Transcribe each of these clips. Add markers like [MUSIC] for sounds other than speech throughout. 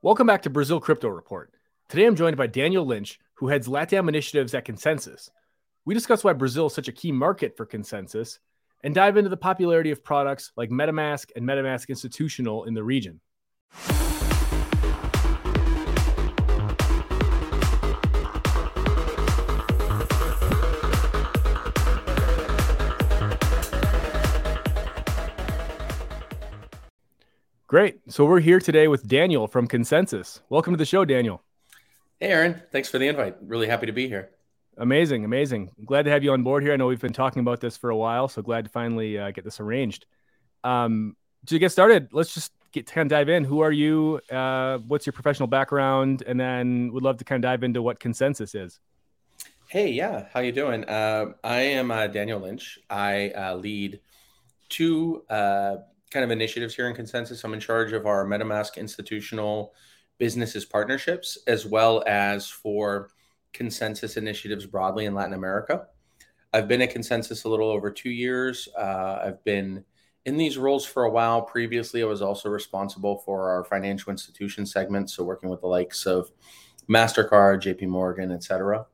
Welcome back to Brazil Crypto Report. Today I'm joined by Daniel Lynch, who heads LATAM initiatives at Consensys. We discuss why Brazil is such a key market for Consensys and dive into the popularity of products like MetaMask and MetaMask Institutional in the region. Great. So we're here today with Daniel from Consensys. Welcome to the show, Daniel. Hey, Aaron. Thanks for the invite. Really happy to be here. Amazing, amazing. Glad to have you on board here. I know we've been talking about this for a while, so glad to finally uh, get this arranged. Um, to get started, let's just get kind of dive in. Who are you? Uh, what's your professional background? And then would love to kind of dive into what Consensys is. Hey, yeah. How you doing? Uh, I am uh, Daniel Lynch. I uh, lead two uh, kind of initiatives here in Consensys. I'm in charge of our MetaMask institutional businesses partnerships, as well as for Consensys initiatives broadly in Latin America. I've been at Consensys a little over two years. Uh, I've been in these roles for a while. Previously, I was also responsible for our financial institution segment, so working with the likes of MasterCard, JP Morgan, et cetera.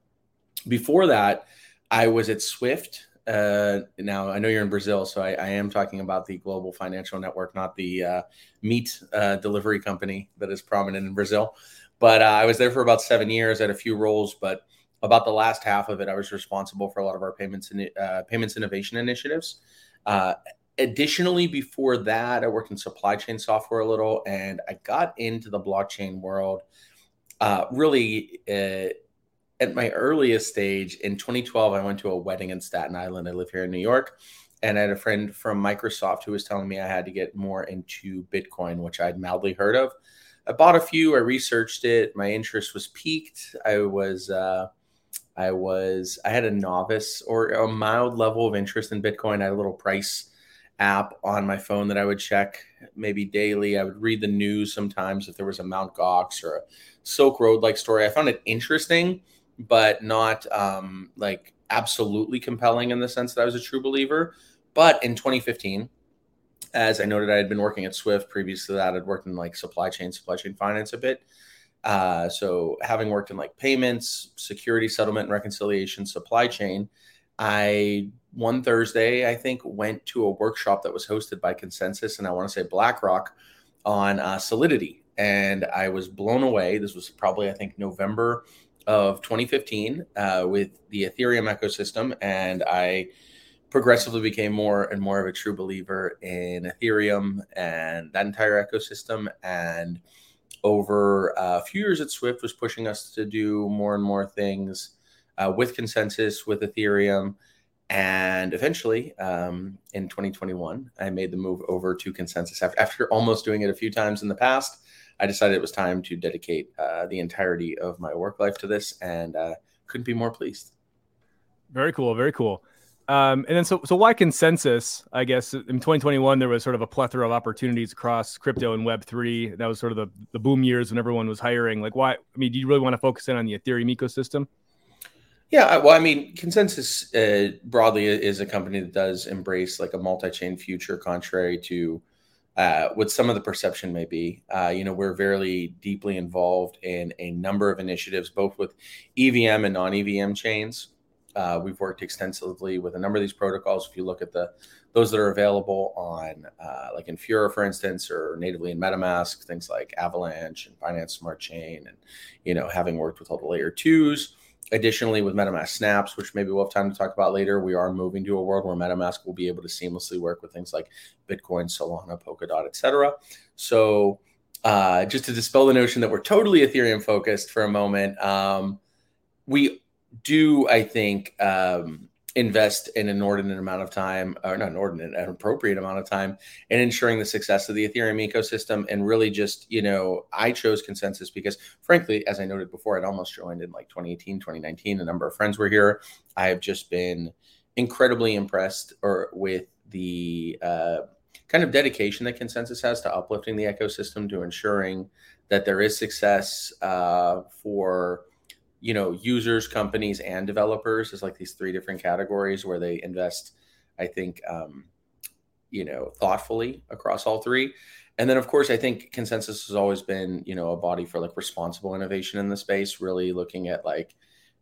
Before that, I was at Swift uh, now I know you're in Brazil, so I, I, am talking about the global financial network, not the uh, meat uh, delivery company that is prominent in Brazil. But uh, I was there for about seven years. Had a few roles, but about the last half of it, I was responsible for a lot of our payments and uh, payments innovation initiatives. Uh, additionally, before that, I worked in supply chain software a little, and I got into the blockchain world. really at my earliest stage in 2012, I went to a wedding in Staten Island. I live here in New York. And I had a friend from Microsoft who was telling me I had to get more into Bitcoin, which I'd mildly heard of. I bought a few, I researched it. My interest was piqued. I was, uh, I was, I had a novice or a mild level of interest in Bitcoin. I had a little price app on my phone that I would check maybe daily. I would read the news sometimes if there was a Mount Gox or a Silk Road like story. I found it interesting but not um, like absolutely compelling in the sense that I was a true believer. But in 2015, as I noted, I had been working at Swift. Previous to that, I'd worked in like supply chain, supply chain finance a bit. Uh, so having worked in like payments, security, settlement, and reconciliation, supply chain, I one Thursday I think went to a workshop that was hosted by Consensys and I want to say BlackRock on uh, Solidity, and I was blown away. This was probably I think November of 2015 uh, with the Ethereum ecosystem, and I progressively became more and more of a true believer in Ethereum and that entire ecosystem. And over a few years at Swift was pushing us to do more and more things uh, with Consensys, with Ethereum. And eventually, um, in 2021, I made the move over to Consensys after, after almost doing it a few times in the past. I decided it was time to dedicate uh, the entirety of my work life to this, and uh, couldn't be more pleased. Very cool. Very cool. Um, and then, so so why Consensys? I guess in 2021 there was sort of a plethora of opportunities across crypto and Web three. That was sort of the, the boom years when everyone was hiring. Like, why? I mean, do you really want to focus in on the Ethereum ecosystem? Yeah, well, I mean, Consensys uh, broadly is a company that does embrace like a multi-chain future, contrary to uh, what some of the perception may be. Uh, you know, we're very deeply involved in a number of initiatives, both with EVM and non-EVM chains. Uh, we've worked extensively with a number of these protocols. If you look at the those that are available on, uh, like Infura, for instance, or natively in MetaMask, things like Avalanche and Binance Smart Chain, and you know, having worked with all the layer twos. Additionally, with MetaMask Snaps, which maybe we'll have time to talk about later, we are moving to a world where MetaMask will be able to seamlessly work with things like Bitcoin, Solana, Polkadot, etc. So, uh, just to dispel the notion that we're totally Ethereum focused for a moment, um, we do, I think, um, invest in an inordinate amount of time, or not inordinate, an appropriate amount of time in ensuring the success of the Ethereum ecosystem. And really just, you know, I chose Consensys because frankly, as I noted before, I'd almost joined in like 2018, 2019. A number of friends were here. I have just been incredibly impressed or with the uh, kind of dedication that Consensys has to uplifting the ecosystem, to ensuring that there is success uh, for you know users companies and developers is like these three different categories where they invest i think um, you know thoughtfully across all three. And then of course i think Consensys has always been you know a body for like responsible innovation in the space really looking at like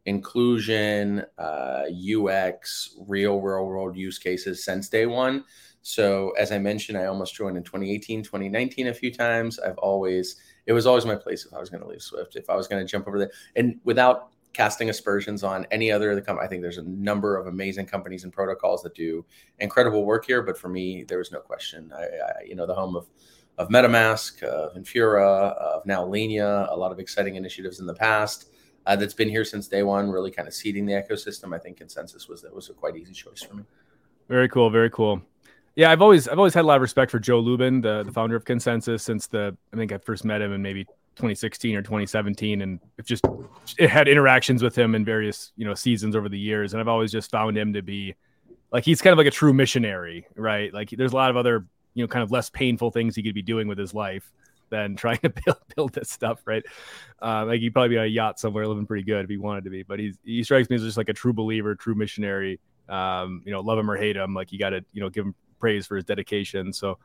inclusion uh, ux real real world use cases since day one. So as i mentioned i almost joined in 2018 2019 a few times. I've always it was always my place if i was going to leave swift if i was going to jump over there and without casting aspersions on any other of the company. I think there's a number of amazing companies and protocols that do incredible work here. But for me, there was no question. I, I you know, the home of of MetaMask, of Infura, of now Linea, a lot of exciting initiatives in the past uh, that's been here since day one, really kind of seeding the ecosystem. I think Consensys was that was a quite easy choice for me. Very cool, very cool. Yeah, I've always I've always had a lot of respect for Joe Lubin, the, the founder of Consensys, since the I think I first met him in maybe 2016 or 2017, and just it had interactions with him in various you know seasons over the years, and I've always just found him to be like he's kind of like a true missionary, right? Like there's a lot of other you know kind of less painful things he could be doing with his life than [LAUGHS] trying to build build this stuff, right? Uh, like he'd probably be on a yacht somewhere, living pretty good if he wanted to be. But he's he strikes me as just like a true believer, true missionary. Um, you know, love him or hate him, like you got to you know give him praise for his dedication. So,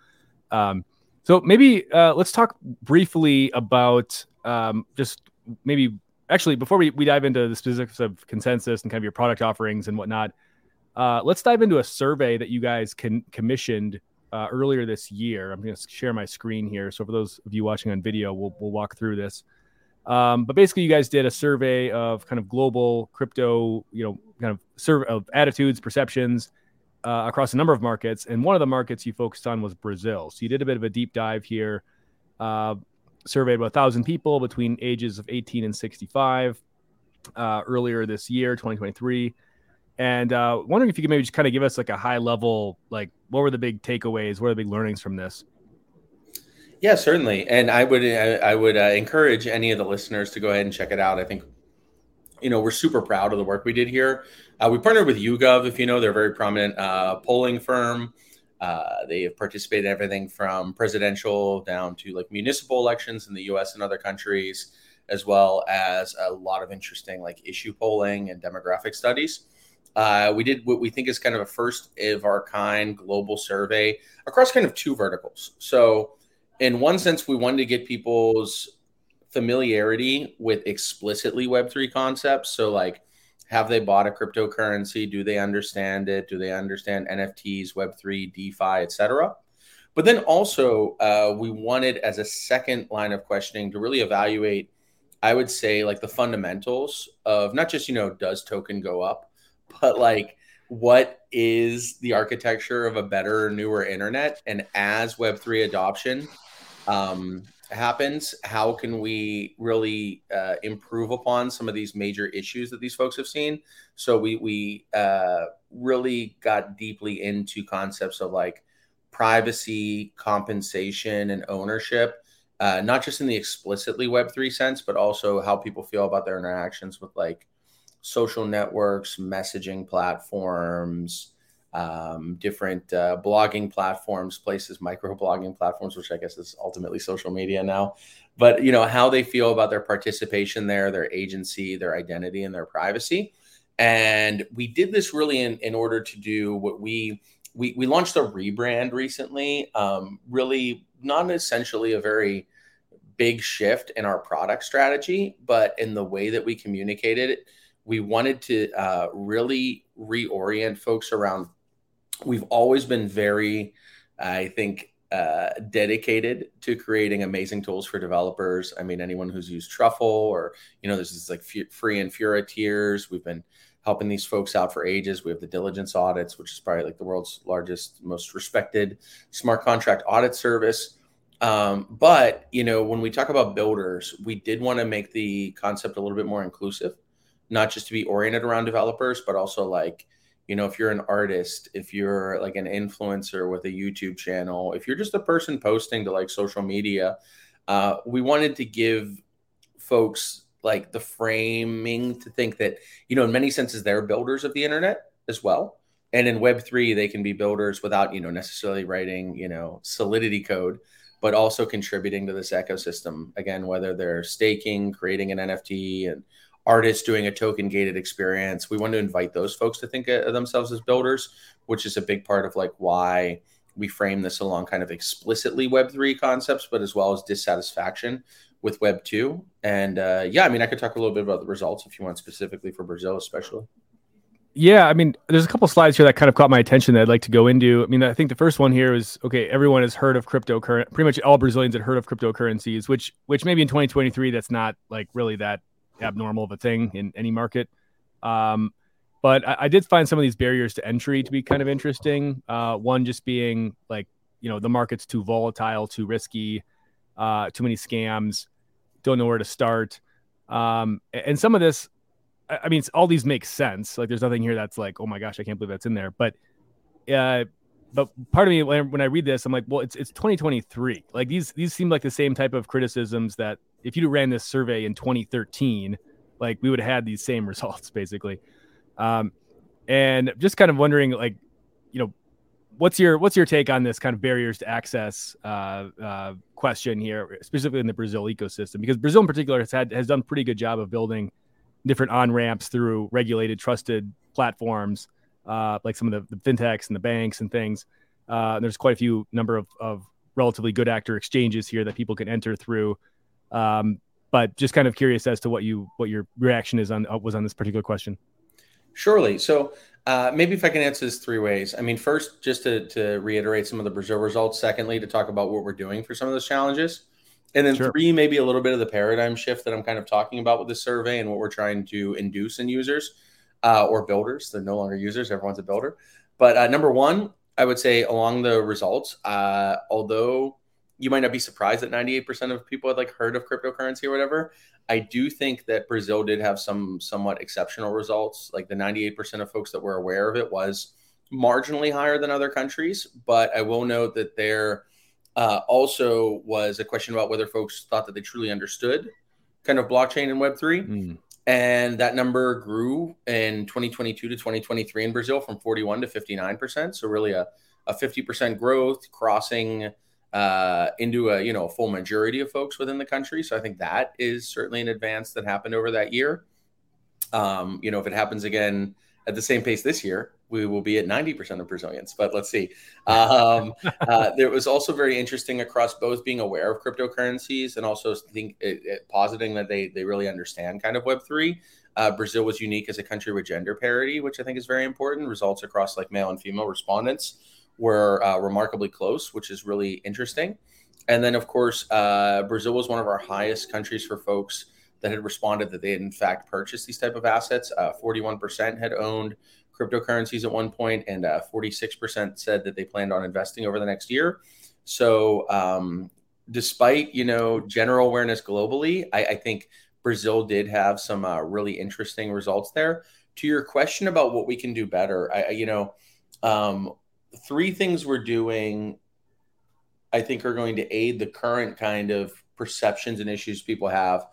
um, so maybe uh, let's talk briefly about um, just maybe actually before we, we dive into the specifics of Consensys and kind of your product offerings and whatnot. Uh, let's dive into a survey that you guys can commissioned uh, earlier this year. I'm going to share my screen here. So for those of you watching on video, we'll, we'll walk through this. Um, but basically, you guys did a survey of kind of global crypto, you know, kind of survey of attitudes, perceptions uh, across a number of markets. And one of the markets you focused on was Brazil. So you did a bit of a deep dive here. Uh, surveyed about 1,000 people between ages of 18 and 65 uh, earlier this year, 2023. And uh, wondering if you could maybe just kind of give us like a high level, like what were the big takeaways? What are the big learnings from this? Yeah, certainly. And I would I, I would uh, encourage any of the listeners to go ahead and check it out. I think you know we're super proud of the work we did here. Uh, we partnered with YouGov, if you know, they're a very prominent uh, polling firm. Uh, they have participated in everything from presidential down to like municipal elections in the U.S. and other countries, as well as a lot of interesting like issue polling and demographic studies. Uh, we did what we think is kind of a first of our kind global survey across kind of two verticals. So, in one sense, we wanted to get people's familiarity with explicitly Web3 concepts. So, like, have they bought a cryptocurrency? Do they understand it? Do they understand NFTs, Web3, DeFi, etc.? But then also, uh, we wanted as a second line of questioning to really evaluate, I would say, like the fundamentals of not just, you know, does token go up, but like what is the architecture of a better, newer internet? And as Web3 adoption um, happens, how can we really uh, improve upon some of these major issues that these folks have seen? So we, we uh, really got deeply into concepts of like privacy, compensation, and ownership. Uh, not just in the explicitly Web3 sense, but also how people feel about their interactions with like social networks, messaging platforms, um, different uh, blogging platforms, places, micro blogging platforms, which I guess is ultimately social media now. But you know how they feel about their participation there, their agency, their identity, and their privacy. And we did this really in, in order to do what we we, we launched a rebrand recently. Um, really, not essentially a very big shift in our product strategy, but in the way that we communicated it we wanted to uh, really reorient folks around. We've always been very, I think, uh, dedicated to creating amazing tools for developers. I mean, anyone who's used Truffle or you know, there's this like free Infura tiers. We've been helping these folks out for ages. We have the diligence audits, which is probably like the world's largest, most respected smart contract audit service. Um, but you know, when we talk about builders, we did want to make the concept a little bit more inclusive not just to be oriented around developers, but also like, you know, if you're an artist, if you're like an influencer with a YouTube channel, if you're just a person posting to like social media, uh, we wanted to give folks like the framing to think that, you know, in many senses, they're builders of the internet as well. And in Web3, they can be builders without, you know, necessarily writing, you know, Solidity code, but also contributing to this ecosystem. Again, whether they're staking, creating an NFT, and artists doing a token gated experience. We want to invite those folks to think of themselves as builders, which is a big part of like why we frame this along kind of explicitly Web3 concepts, but as well as dissatisfaction with Web2. And uh, yeah, I mean, I could talk a little bit about the results if you want specifically for Brazil, especially. Yeah, I mean, there's a couple slides here that kind of caught my attention that I'd like to go into. I mean, I think the first one here is okay. Everyone has heard of cryptocurrency. Pretty much all Brazilians had heard of cryptocurrencies, which which maybe in 2023 that's not like really that abnormal of a thing in any market. Um, but I, I, did find some of these barriers to entry to be kind of interesting. Uh, one just being like you know the market's too volatile, too risky, uh, too many scams, don't know where to start. Um, and some of this I mean, all these make sense. Like, there's nothing here that's like, oh my gosh, I can't believe that's in there. But, uh, but part of me when, when I read this, I'm like, well, it's it's 2023. Like these these seem like the same type of criticisms that if you'd ran this survey in 2013, like we would have had these same [LAUGHS] results basically. Um, and just kind of wondering, like, you know, what's your what's your take on this kind of barriers to access uh, uh, question here, specifically in the Brazil ecosystem? Because Brazil in particular has had has done pretty good job of building different on ramps through regulated, trusted platforms, uh, like some of the, the, fintechs and the banks and things. Uh, there's quite a few number of, of, relatively good actor exchanges here that people can enter through. Um, but just kind of curious as to what you what your reaction is on uh, was on this particular question. Surely. So uh, maybe if I can answer this three ways. I mean, first, just to, to reiterate some of the Brazil results. Secondly, to talk about what we're doing for some of those challenges. And then sure. three, maybe a little bit of the paradigm shift that I'm kind of talking about with the survey and what we're trying to induce in users uh, or builders. They're no longer users, everyone's a builder. But uh, number one, I would say along the results, uh, although you might not be surprised that 98% of people had like heard of cryptocurrency or whatever, I do think that Brazil did have some somewhat exceptional results. Like the 98% of folks that were aware of it was marginally higher than other countries. But I will note that they're uh, also was a question about whether folks thought that they truly understood kind of blockchain and Web3. Mm. And that number grew in 2022 to 2023 in Brazil from 41 to 59%. So really a, a 50% growth crossing uh, into a, you know, a full majority of folks within the country. So I think that is certainly an advance that happened over that year. Um, you know, if it happens again at the same pace this year, we will be at 90% of Brazilians, but let's see. [LAUGHS] Um, uh, there was also very interesting across both being aware of cryptocurrencies and also think it, it, positing that they, they really understand kind of Web3. Uh, Brazil was unique as a country with gender parity, which I think is very important. Results across like male and female respondents were uh, remarkably close, which is really interesting. And then, of course, uh, Brazil was one of our highest countries for folks that had responded that they had in fact purchased these type of assets. Uh, 41% had owned cryptocurrencies at one point, and uh, 46% said that they planned on investing over the next year. So, um, despite you know general awareness globally, I, I think Brazil did have some uh, really interesting results there. To your question about what we can do better, I, you know, um, three things we're doing, I think, are going to aid the current kind of perceptions and issues people have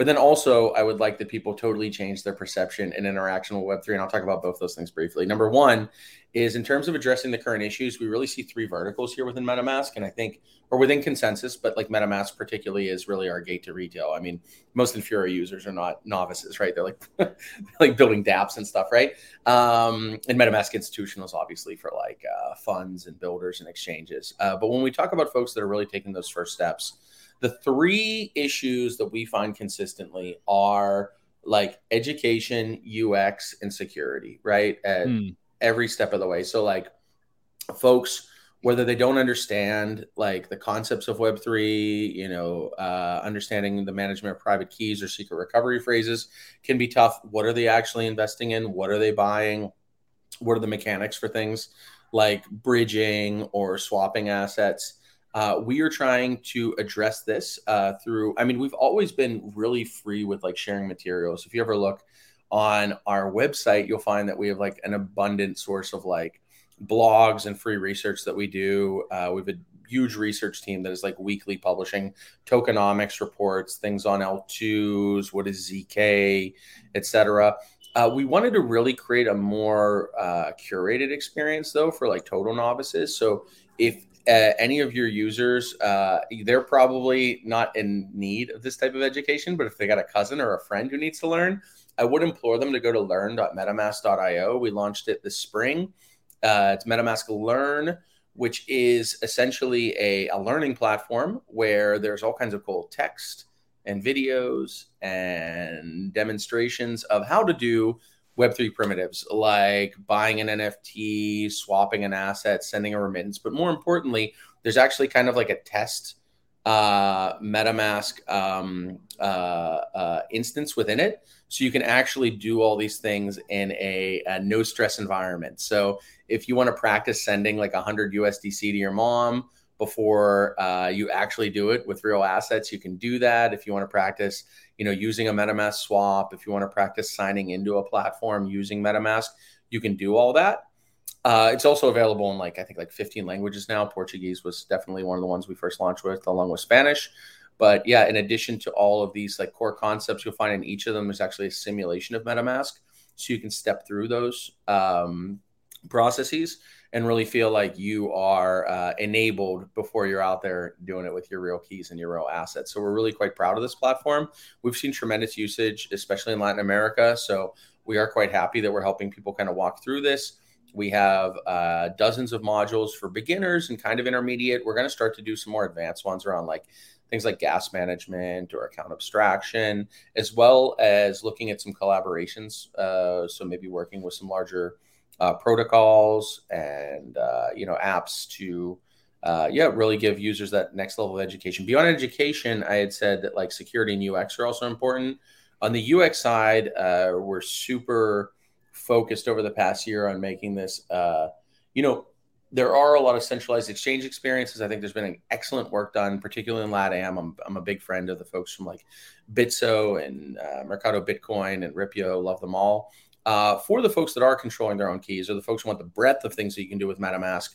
but then also, I would like that people totally change their perception and interaction with Web3. And I'll talk about both those things briefly. Number one is in terms of addressing the current issues, we really see three verticals here within MetaMask. And I think, or within Consensys, but like MetaMask particularly is really our gate to retail. I mean, most Infura users are not novices, right? They're like, [LAUGHS] like building dApps and stuff, right? Um, and MetaMask institutionals, obviously, for like uh, funds and builders and exchanges. Uh, but when we talk about folks that are really taking those first steps, the three issues that we find consistently are like education, UX, and security, right? At mm. every step of the way. So, like, folks, whether they don't understand like the concepts of Web3, you know, uh, understanding the management of private keys or secret recovery phrases can be tough. What are they actually investing in? What are they buying? What are the mechanics for things like bridging or swapping assets? Uh, we are trying to address this uh, through. I mean, we've always been really free with like sharing materials. If you ever look on our website, you'll find that we have like an abundant source of like blogs and free research that we do. Uh, we have a huge research team that is like weekly publishing tokenomics reports, things on L2s, what is ZK, etc. Uh, we wanted to really create a more uh, curated experience though for like total novices. So if uh, any of your users, uh, they're probably not in need of this type of education, but if they got a cousin or a friend who needs to learn, I would implore them to go to learn.metamask.io. We launched it this spring. Uh, it's MetaMask Learn, which is essentially a, a learning platform where there's all kinds of cool text and videos and demonstrations of how to do Web3 primitives like buying an NFT, swapping an asset, sending a remittance. But more importantly, there's actually kind of like a test uh, MetaMask um, uh, uh, instance within it. So you can actually do all these things in a, a no stress environment. So if you want to practice sending like 100 USDC to your mom before uh, you actually do it with real assets, you can do that. If you want to practice, you know, using a MetaMask swap, if you want to practice signing into a platform using MetaMask, you can do all that. Uh, it's also available in like I think like 15 languages now. Portuguese was definitely one of the ones we first launched with, along with Spanish. But yeah, in addition to all of these like core concepts, you'll find in each of them is actually a simulation of MetaMask, so you can step through those um, processes and really feel like you are uh, enabled before you're out there doing it with your real keys and your real assets. So we're really quite proud of this platform. We've seen tremendous usage, especially in Latin America. So we are quite happy that we're helping people kind of walk through this we have uh, dozens of modules for beginners and kind of intermediate. We're going to start to do some more advanced ones around like things like gas management or account abstraction, as well as looking at some collaborations. Uh, so maybe working with some larger uh, protocols and uh, you know apps to uh, yeah really give users that next level of education. Beyond education, I had said that like security and UX are also important. On the UX side, uh, we're super focused over the past year on making this. Uh, you know, there are a lot of centralized exchange experiences. I think there's been an excellent work done, particularly in LATAM. I'm, I'm a big friend of the folks from like Bitso and uh, Mercado Bitcoin and Ripio. Love them all. Uh, for the folks that are controlling their own keys or the folks who want the breadth of things that you can do with MetaMask,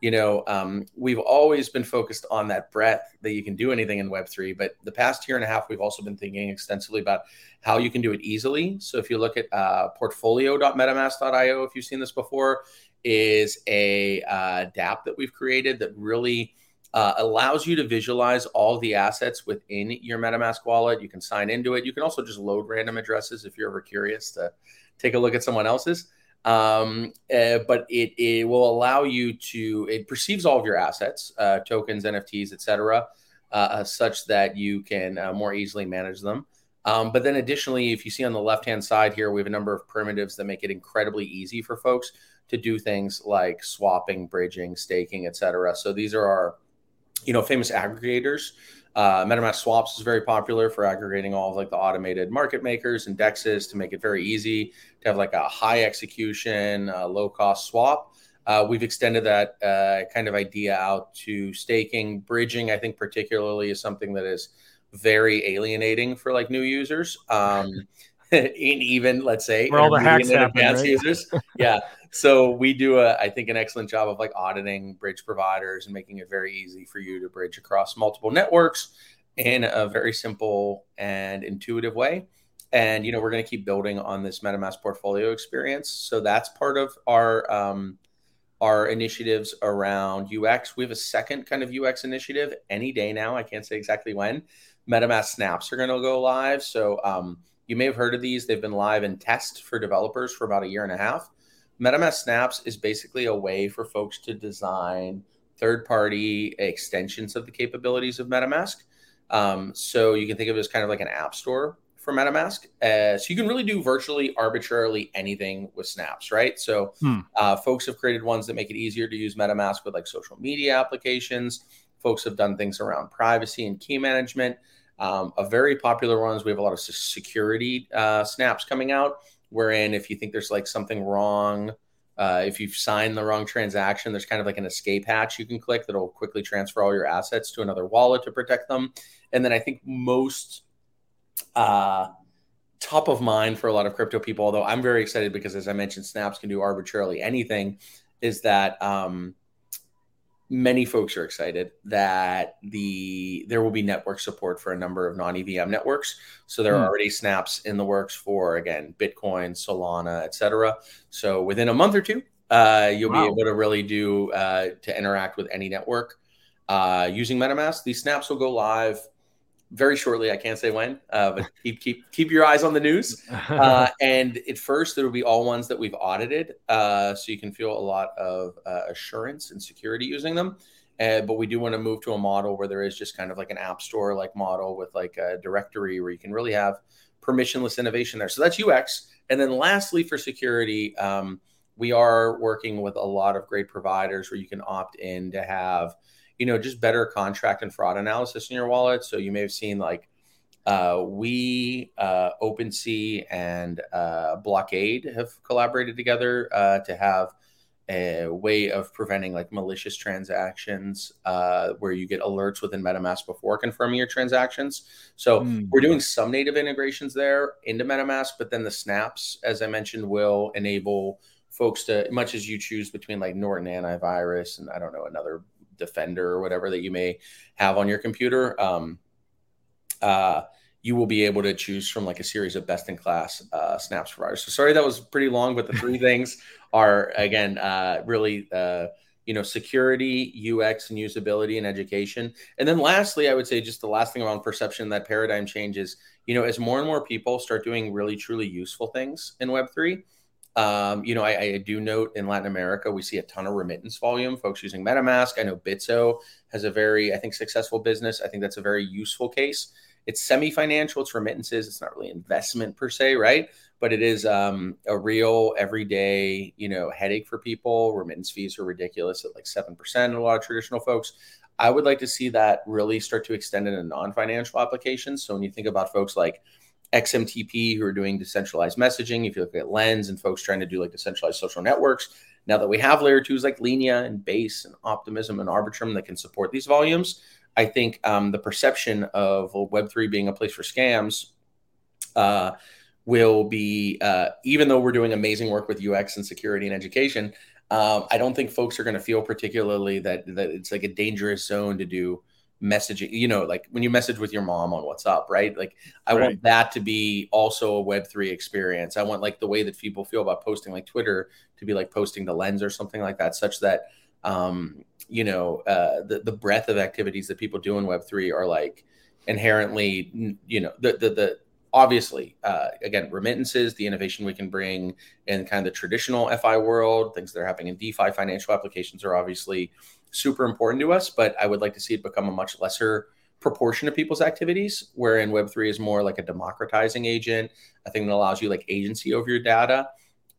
you know, um, we've always been focused on that breadth that you can do anything in Web3. But the past year and a half, we've also been thinking extensively about how you can do it easily. So if you look at uh, portfolio.metamask.io, if you've seen this before, is a uh, DApp that we've created that really uh, allows you to visualize all the assets within your MetaMask wallet. You can sign into it. You can also just load random addresses if you're ever curious to take a look at someone else's. Um, uh, but it, it will allow you to it perceives all of your assets uh, tokens nfts etc uh, uh, such that you can uh, more easily manage them. Um, but then additionally if you see on the left hand side here we have a number of primitives that make it incredibly easy for folks to do things like swapping bridging staking etc so these are our you know famous aggregators. Uh, MetaMask Swaps is very popular for aggregating all of like the automated market makers and dexes to make it very easy to have like a high execution, uh, low cost swap. Uh, we've extended that uh, kind of idea out to staking, bridging. I think particularly is something that is very alienating for like new users. Um, [LAUGHS] in even let's say where all the hacks happen, advanced right? users. yeah. So we do a, I think, an excellent job of like auditing bridge providers and making it very easy for you to bridge across multiple networks in a very simple and intuitive way. And you know, we're going to keep building on this MetaMask portfolio experience. So that's part of our um, our initiatives around UX. We have a second kind of UX initiative any day now. I can't say exactly when. MetaMask snaps are going to go live. So um, you may have heard of these. They've been live in test for developers for about a year and a half. MetaMask Snaps is basically a way for folks to design third party extensions of the capabilities of MetaMask. Um, so you can think of it as kind of like an app store for MetaMask. Uh, so you can really do virtually arbitrarily anything with snaps, right? So hmm. uh, folks have created ones that make it easier to use MetaMask with like social media applications. Folks have done things around privacy and key management. Um, a very popular one is we have a lot of security uh, snaps coming out, wherein if you think there's like something wrong, uh, if you've signed the wrong transaction, there's kind of like an escape hatch you can click that'll quickly transfer all your assets to another wallet to protect them. And then I think most uh, top of mind for a lot of crypto people, although I'm very excited because as I mentioned, snaps can do arbitrarily anything, is that um, many folks are excited that the there will be network support for a number of non-EVM networks. So there are hmm. already snaps in the works for again Bitcoin, Solana, etc. So within a month or two, uh, you'll wow. be able to really do uh, to interact with any network uh, using MetaMask. These snaps will go live very shortly. I can't say when, uh, but keep keep keep your eyes on the news. [LAUGHS] Uh, and at first, there will be all ones that we've audited, uh, so you can feel a lot of uh, assurance and security using them. Uh, but we do want to move to a model where there is just kind of like an app store like model with like a directory where you can really have permissionless innovation there. So that's UX. And then lastly, for security, um, we are working with a lot of great providers where you can opt in to have you know, just better contract and fraud analysis in your wallet. So you may have seen like uh, we, uh, OpenSea, and uh, Blockaid have collaborated together uh, to have a way of preventing like malicious transactions uh, where you get alerts within MetaMask before confirming your transactions. So mm. we're doing some native integrations there into MetaMask, but then the snaps, as I mentioned, will enable folks to, much as you choose between like Norton antivirus and I don't know, another Defender or whatever that you may have on your computer, um, uh, you will be able to choose from like a series of best in class uh, snaps providers. So sorry that was pretty long, but the three [LAUGHS] things are again uh, really uh, you know security, UX, and usability and education. And then lastly, I would say just the last thing around perception that paradigm changes. You know, as more and more people start doing really truly useful things in Web three um, you know, I, I, do note in Latin America, we see a ton of remittance volume, folks using MetaMask. I know Bitso has a very, I think, successful business. I think that's a very useful case. It's semi financial, it's remittances, it's not really investment per se, right? But it is um, a real everyday, you know, headache for people. Remittance fees are ridiculous at like 7% in a lot of traditional folks. I would like to see that really start to extend into non financial applications. So when you think about folks like, XMTP who are doing decentralized messaging. If you look at Lens and folks trying to do like decentralized social networks, now that we have layer twos like Linea and Base and Optimism and Arbitrum that can support these volumes, I think um, the perception of Web3 being a place for scams uh, will be, uh, even though we're doing amazing work with UX and security and education, um, I don't think folks are going to feel particularly that that it's like a dangerous zone to do messaging you know like when you message with your mom on whatsapp right like i right. want that to be also a web3 experience i want like the way that people feel about posting like twitter to be like posting the lens or something like that such that um you know uh the, the breadth of activities that people do in web3 are like inherently you know the the, the obviously uh, again remittances the innovation we can bring in kind of the traditional fi world things that are happening in defi financial applications are obviously super important to us, but I would like to see it become a much lesser proportion of people's activities, wherein Web3 is more like a democratizing agent, a thing that allows you like agency over your data.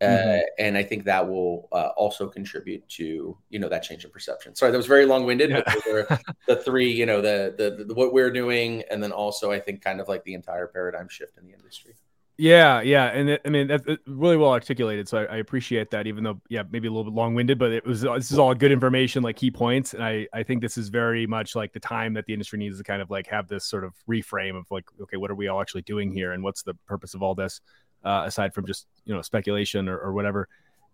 Uh, mm-hmm. and I think that will uh, also contribute to you know that change in perception. Sorry, that was very long winded, yeah. but [LAUGHS] the three you know the, the the what we're doing, and then also I think kind of like the entire paradigm shift in the industry. Yeah, yeah, and it, I mean that's really well articulated. So I, I, appreciate that, even though yeah, maybe a little bit long winded, but it was this is all good information, like key points, and I I think this is very much like the time that the industry needs to kind of like have this sort of reframe of like okay, what are we all actually doing here, and what's the purpose of all this, uh, aside from just you know speculation or, or whatever.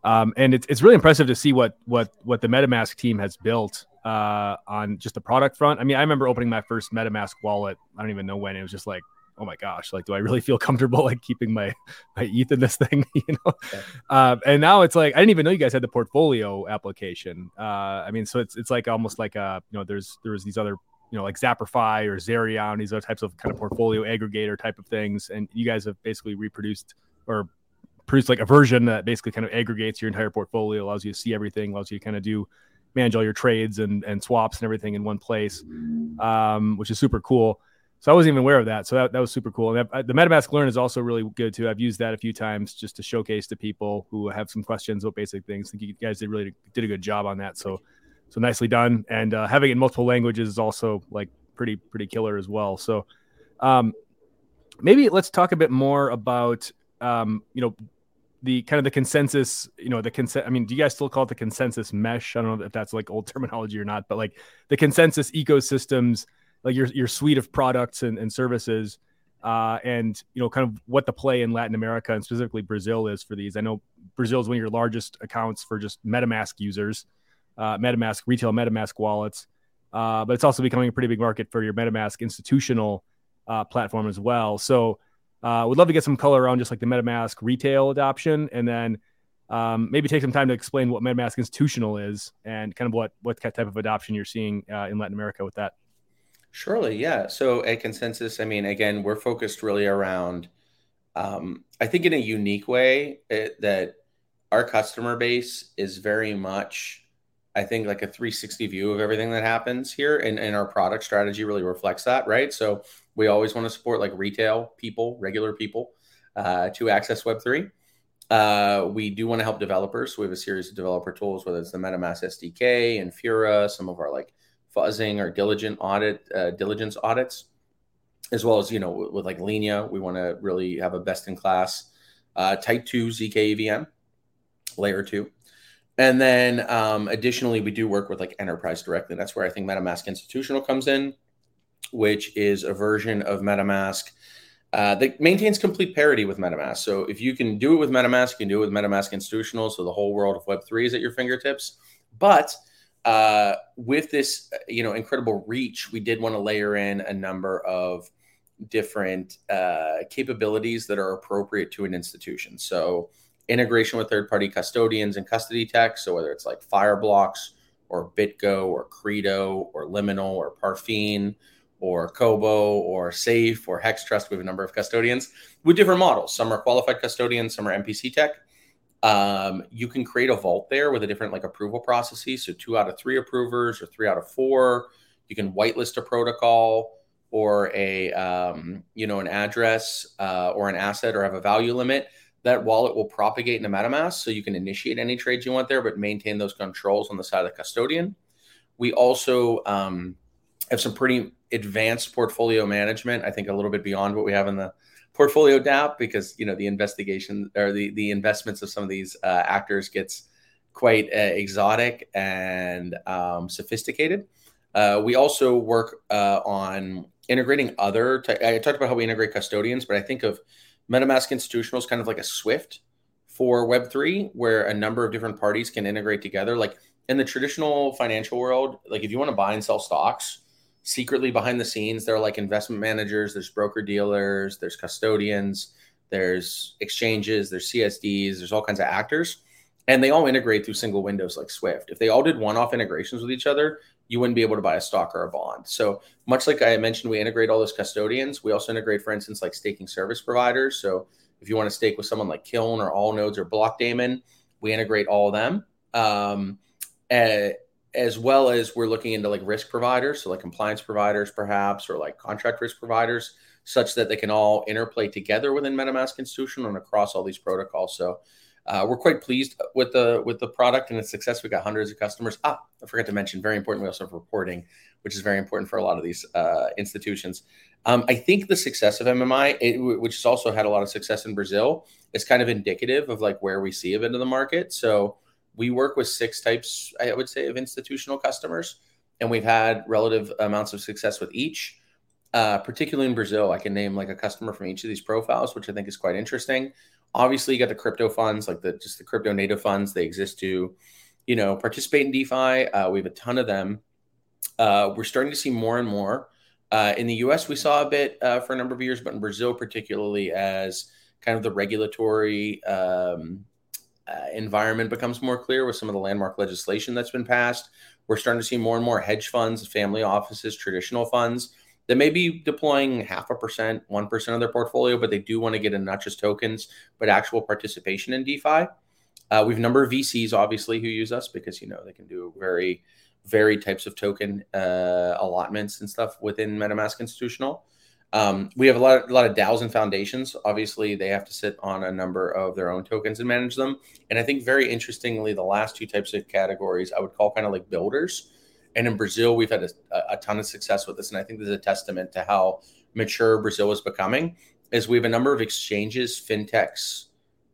Um, and it's it's really impressive to see what what what the MetaMask team has built uh, on just the product front. I mean, I remember opening my first MetaMask wallet. I don't even know when it was just like oh my gosh, like, do I really feel comfortable like keeping my [LAUGHS] my ETH in this thing? [LAUGHS] you know, yeah. uh, and now it's like I didn't even know you guys had the portfolio application. Uh, I mean, so it's it's like almost like a you know, there's there's these other you know like Zapper.fi or Zerion, these other types of kind of portfolio aggregator type of things, and you guys have basically reproduced or produced like a version that basically kind of aggregates your entire portfolio, allows you to see everything, allows you to kind of do manage all your trades and and swaps and everything in one place, um, which is super cool. So I wasn't even aware of that. So that, that was super cool. And the MetaMask Learn is also really good too. I've used that a few times just to showcase to people who have some questions about basic things. I think you guys did really did a good job on that. So so nicely done. And uh, having it in multiple languages is also like pretty pretty killer as well. So um, maybe let's talk a bit more about um, you know the kind of the Consensys, you know, the consent. I mean, do you guys still call it the Consensys mesh? I don't know if that's like old [LAUGHS] terminology or not, but like the Consensys ecosystems like your your suite of products and, and services uh, and you know kind of what the play in Latin America and specifically Brazil is for these. I know Brazil is one of your largest accounts for just MetaMask users, uh, MetaMask retail MetaMask wallets, uh, but it's also becoming a pretty big market for your MetaMask institutional uh, platform as well. So, uh, would love to get some color around just like the MetaMask retail adoption, and then um, maybe take some time to explain what MetaMask institutional is and kind of what what type of adoption you're seeing uh, in Latin America with that. Surely, yeah. So at Consensys, I mean, again, we're focused really around, um, I think in a unique way it, that our customer base is very much, I think, like a 360 view of everything that happens here. And, and our product strategy really reflects that, right? So we always want to support like retail people, regular people uh, to access Web3. Uh, we do want to help developers. we have a series of developer tools, whether it's the MetaMask SDK Infura, some of our like fuzzing or diligent audit, uh, diligence audits, as well as you know with, with like Linea, we want to really have a best in class uh, Type Two zk EVM, Layer Two, and then um, additionally we do work with like enterprise directly. That's where I think MetaMask Institutional comes in, which is a version of MetaMask uh, that maintains complete parity with MetaMask. So if you can do it with MetaMask, you can do it with MetaMask Institutional. So the whole world of Web3 is at your fingertips. But uh, with this, you know, incredible reach, we did want to layer in a number of different uh, capabilities that are appropriate to an institution. So integration with third-party custodians and custody tech. So whether it's like Fireblocks or BitGo or Qredo or Liminal or Parfin or Cobo or Safe or Hex Trust. We have a number of custodians with different models. Some are qualified custodians, some are MPC tech. Um, you can create a vault there with a different like approval processes. So two out of three approvers or three out of four. You can whitelist a protocol or a um, you know an address uh, or an asset or have a value limit. That wallet will propagate into MetaMask, so you can initiate any trades you want there, but maintain those controls on the side of the custodian. We also um, have some pretty advanced portfolio management. I think a little bit beyond what we have in the portfolio DApp because you know the investigation or the the investments of some of these uh, actors gets quite uh, exotic and um, sophisticated. Uh, we also work uh, on integrating other. I talked about how we integrate custodians, but I think of MetaMask Institutional as kind of like a Swift for Web3, where a number of different parties can integrate together. Like in the traditional financial world, like if you want to buy and sell stocks, secretly behind the scenes there are like investment managers there's broker dealers there's custodians there's exchanges there's csds there's all kinds of actors and they all integrate through single windows like swift. If they all did one-off integrations with each other you wouldn't be able to buy a stock or a bond. So much like i mentioned we integrate all those custodians we also integrate for instance like staking service providers. So if you want to stake with someone like kiln or Allnodes or blockdaemon we integrate all of them. Um, uh, as well as we're looking into like risk providers, so like compliance providers, perhaps, or like contract risk providers, such that they can all interplay together within MetaMask Institution and across all these protocols. So uh, we're quite pleased with the with the product and its success. We got hundreds of customers. Ah, I forgot to mention, very important. We also have reporting, which is very important for a lot of these uh, institutions. Um, I think the success of MMI, it, which has also had a lot of success in Brazil, is kind of indicative of like where we see it into the market. So we work with six types, I would say, of institutional customers, and we've had relative amounts of success with each. Uh, particularly in Brazil, I can name like a customer from each of these profiles, which I think is quite interesting. Obviously, you got the crypto funds, like the just the crypto native funds. They exist to, you know, participate in DeFi. Uh, we have a ton of them. Uh, we're starting to see more and more. Uh, in the U.S., we saw a bit uh, for a number of years, but in Brazil, particularly as kind of the regulatory um, uh, environment becomes more clear with some of the landmark legislation that's been passed. We're starting to see more and more hedge funds, family offices, traditional funds that may be deploying half a percent, 1% of their portfolio, but they do want to get in not just tokens, but actual participation in DeFi. Uh, we have a number of VCs, obviously, who use us because, you know, they can do very, very types of token uh, allotments and stuff within MetaMask Institutional. Um, we have a lot, of, a lot of DAOs and foundations. Obviously, they have to sit on a number of their own tokens and manage them. And I think very interestingly, the last two types of categories I would call kind of like builders. And in Brazil, we've had a, a ton of success with this, and I think this is a testament to how mature Brazil is becoming. Is we have a number of exchanges, fintechs,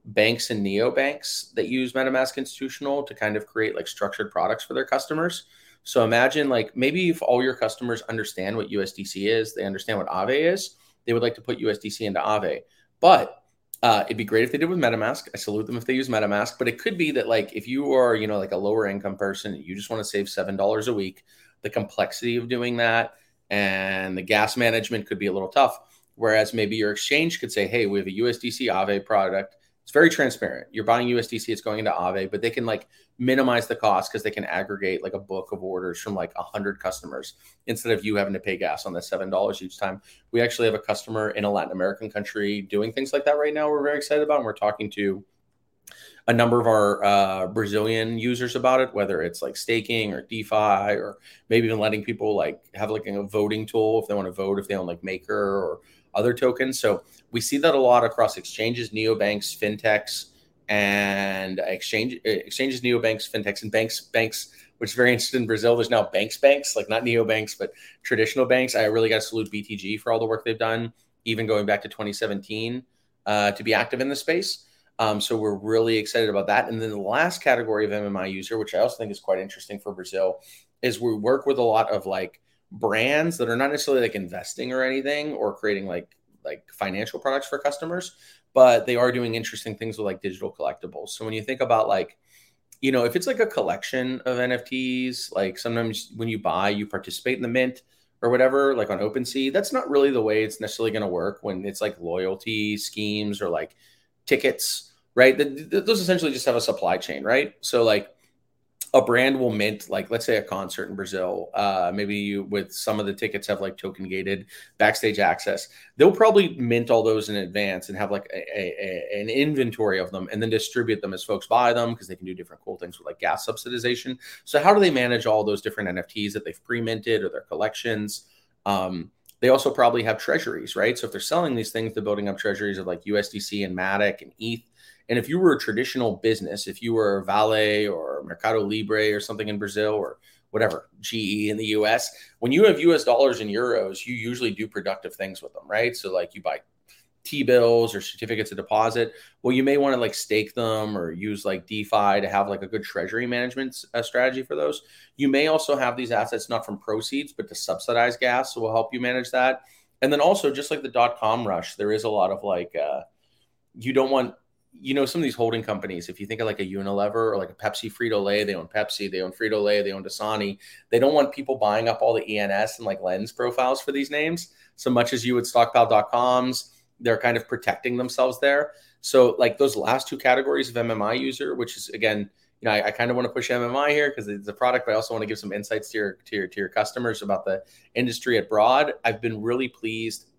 banks, and neobanks that use MetaMask Institutional to kind of create like structured products for their customers. So imagine like maybe if all your customers understand what USDC is, they understand what Aave is, they would like to put USDC into Aave. But uh, it'd be great if they did with MetaMask. I salute them if they use MetaMask. But it could be that like if you are you know like a lower income person, you just want to save seven dollars a week. The complexity of doing that and the gas management could be a little tough. Whereas maybe your exchange could say, hey, we have a USDC Aave product It's very transparent. You're buying USDC, it's going into Aave, but they can like minimize the cost because they can aggregate like a book of orders from like 100 customers instead of you having to pay gas on the $7 each time. We actually have a customer in a Latin American country doing things like that right now. We're very excited about, and we're talking to a number of our uh, Brazilian users about it, whether it's like staking or DeFi or maybe even letting people like have like a voting tool if they want to vote, if they own like Maker or other tokens. So we see that a lot across exchanges, neobanks, fintechs, and exchange exchanges, neobanks, fintechs, and banks. Banks, which is very interesting in Brazil. There's now banks, banks like not neobanks, but traditional banks. I really got to salute BTG for all the work they've done, even going back to 2017 uh, to be active in the space. Um, so we're really excited about that. And then the last category of MMI user, which I also think is quite interesting for Brazil, is we work with a lot of like brands that are not necessarily like investing or anything or creating like like financial products for customers, but they are doing interesting things with like digital collectibles. So when you think about like, you know, if it's like a collection of NFTs, like sometimes when you buy, you participate in the mint or whatever, like on OpenSea, that's not really the way it's necessarily going to work when it's like loyalty schemes or like tickets, right? Those essentially just have a supply chain, right? So like a brand will mint like let's say a concert in brazil uh, maybe you with some of the tickets have like token gated backstage access they'll probably mint all those in advance and have like a, a, an inventory of them and then distribute them as folks buy them because they can do different cool things with like gas subsidization. So how do they manage all those different nfts that they've pre-minted or their collections? Um, they also probably have treasuries right? So if they're selling these things they're building up treasuries of like usdc and matic and eth and if you were a traditional business, if you were Vale or Mercado Libre or something in Brazil or whatever, GE in the US, when you have US dollars and euros, you usually do productive things with them, right? So like you buy T bills or certificates of deposit. Well, you may want to like stake them or use like DeFi to have like a good treasury management uh, strategy for those. You may also have these assets not from proceeds, but to subsidize gas. So we'll help you manage that. And then also, just like the dot com rush, there is a lot of like, uh, you don't want you know, some of these holding companies, if you think of like a Unilever or like a Pepsi Frito Lay, they own Pepsi, they own Frito Lay, they own Dasani. They don't want people buying up all the ENS and like lens profiles for these names so much as you would stockpile.coms. They're kind of protecting themselves there. So, like those last two categories of MMI user, which is again, you know, I, I kind of want to push MMI here because it's a product, but I also want to give some insights to your to your to your customers about the industry at broad. I've been really pleased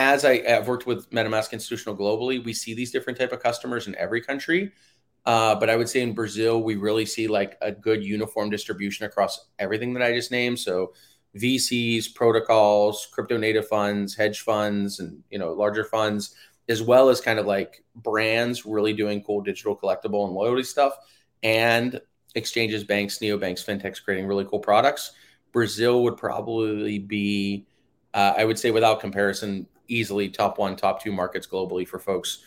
as I have worked with MetaMask Institutional globally, we see these different type of customers in every country. Uh, but I would say in Brazil, we really see like a good uniform distribution across everything that I just named. So VCs, protocols, crypto native funds, hedge funds, and you know larger funds, as well as kind of like brands really doing cool digital collectible and loyalty stuff, and exchanges, banks, neobanks, fintechs creating really cool products. Brazil would probably be, uh, I would say, without comparison, easily top one, top two markets globally for folks